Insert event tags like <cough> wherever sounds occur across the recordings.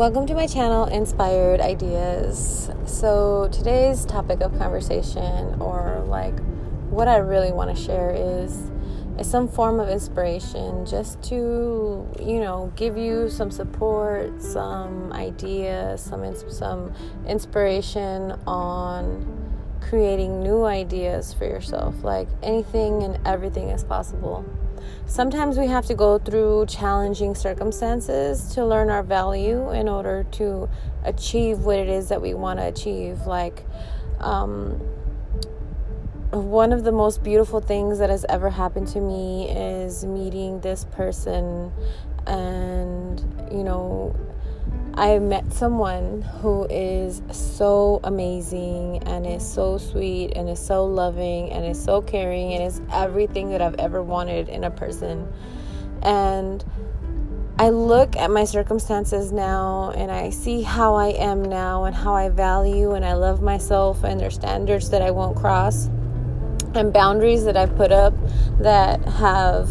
Welcome to my channel, Inspired Ideas. So, today's topic of conversation, or like what I really want to share, is, is some form of inspiration just to, you know, give you some support, some ideas, some, some inspiration on creating new ideas for yourself. Like anything and everything is possible. Sometimes we have to go through challenging circumstances to learn our value in order to achieve what it is that we want to achieve. Like, um, one of the most beautiful things that has ever happened to me is meeting this person and, you know, I met someone who is so amazing and is so sweet and is so loving and is so caring and is everything that I've ever wanted in a person. And I look at my circumstances now and I see how I am now and how I value and I love myself and there's standards that I won't cross and boundaries that I've put up that have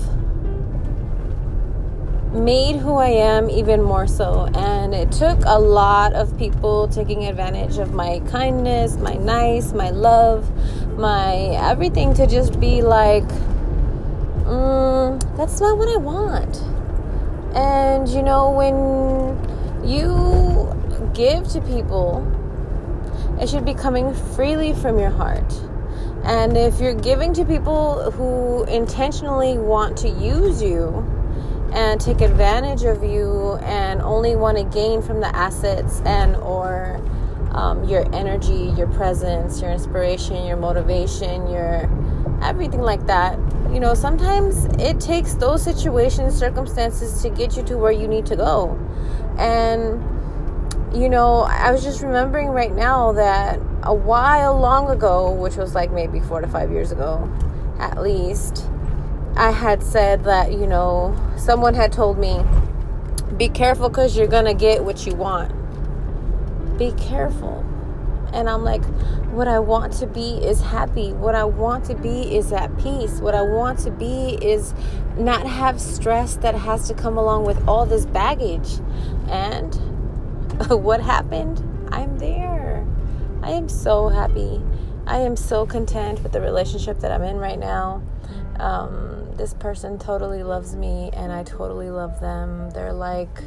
made who I am even more so. And it took a lot of people taking advantage of my kindness, my nice, my love, my everything to just be like, mm, that's not what I want. And you know, when you give to people, it should be coming freely from your heart. And if you're giving to people who intentionally want to use you, and take advantage of you and only want to gain from the assets and or um, your energy your presence your inspiration your motivation your everything like that. You know sometimes it takes those situations circumstances to get you to where you need to go. And you know i was just remembering right now that a while long ago which was like maybe four to five years ago at least I had said that, you know, someone had told me, be careful because you're going to get what you want. Be careful. And I'm like, what I want to be is happy. What I want to be is at peace. What I want to be is not have stress that has to come along with all this baggage. And <laughs> what happened? I'm there. I am so happy. I am so content with the relationship that I'm in right now. Um, this person totally loves me and I totally love them. They're like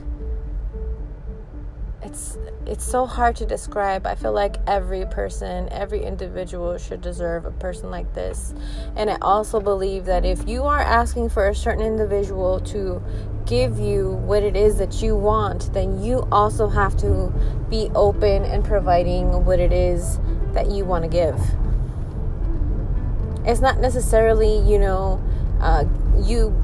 it's it's so hard to describe. I feel like every person, every individual should deserve a person like this. And I also believe that if you are asking for a certain individual to give you what it is that you want, then you also have to be open and providing what it is that you want to give. It's not necessarily, you know, uh, you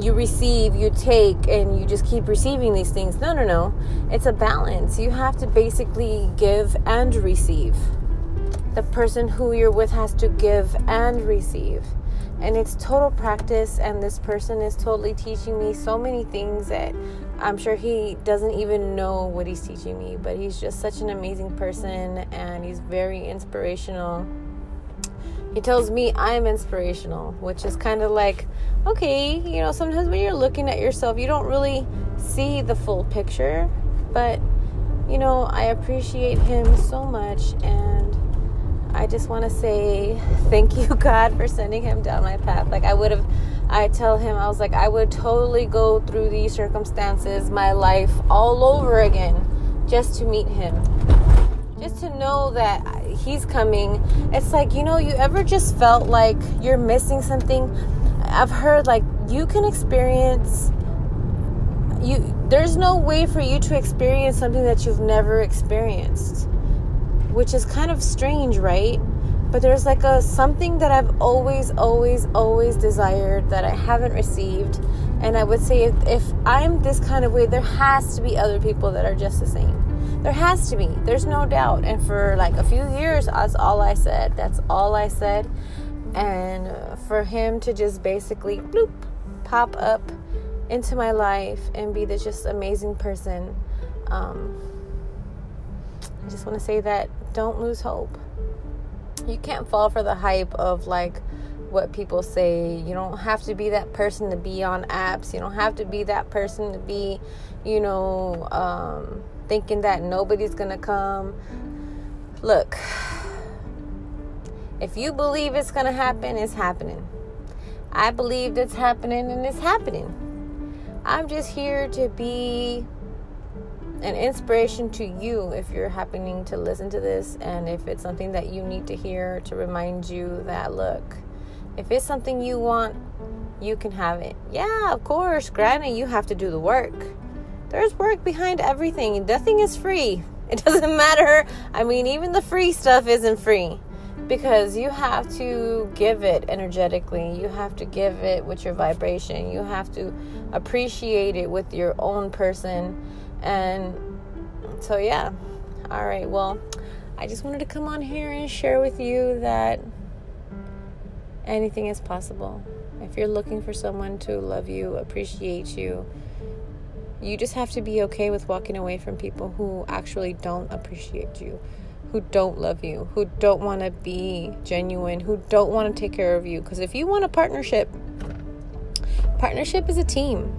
you receive, you take, and you just keep receiving these things. No, no, no. It's a balance. You have to basically give and receive. The person who you're with has to give and receive. And it's total practice, and this person is totally teaching me so many things that I'm sure he doesn't even know what he's teaching me, but he's just such an amazing person and he's very inspirational he tells me I'm inspirational, which is kind of like, okay, you know, sometimes when you're looking at yourself, you don't really see the full picture, but you know, I appreciate him so much and I just want to say thank you <laughs> God for sending him down my path. Like I would have I tell him I was like I would totally go through these circumstances, my life all over again just to meet him just to know that he's coming. It's like, you know, you ever just felt like you're missing something? I've heard like you can experience you there's no way for you to experience something that you've never experienced. Which is kind of strange, right? But there's like a something that I've always always always desired that I haven't received. And I would say if, if I'm this kind of way, there has to be other people that are just the same there has to be. There's no doubt. And for like a few years, that's all I said. That's all I said. And for him to just basically bloop, pop up into my life and be this just amazing person, um, I just want to say that don't lose hope. You can't fall for the hype of like what people say. You don't have to be that person to be on apps. You don't have to be that person to be, you know, um, thinking that nobody's gonna come. Look, if you believe it's gonna happen, it's happening. I believe it's happening and it's happening. I'm just here to be an inspiration to you if you're happening to listen to this and if it's something that you need to hear to remind you that look, if it's something you want, you can have it. Yeah, of course, granted, you have to do the work. There's work behind everything. Nothing is free. <laughs> It doesn't matter. I mean, even the free stuff isn't free because you have to give it energetically. You have to give it with your vibration. You have to appreciate it with your own person. And so, yeah. All right. Well, I just wanted to come on here and share with you that anything is possible. If you're looking for someone to love you, appreciate you, you just have to be okay with walking away from people who actually don't appreciate you, who don't love you, who don't want to be genuine, who don't want to take care of you. Because if you want a partnership, partnership is a team.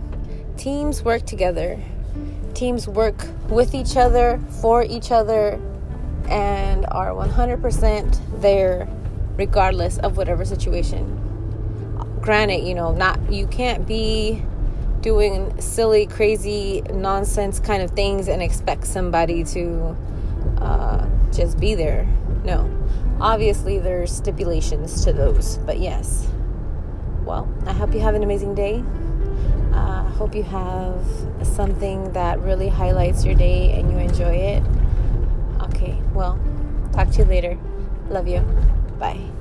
Teams work together, teams work with each other, for each other, and are 100% there regardless of whatever situation granted, you know, not you can't be doing silly, crazy, nonsense kind of things and expect somebody to uh, just be there. No, obviously there's stipulations to those, but yes. Well, I hope you have an amazing day. I uh, hope you have something that really highlights your day and you enjoy it. Okay, well, talk to you later. Love you. Bye.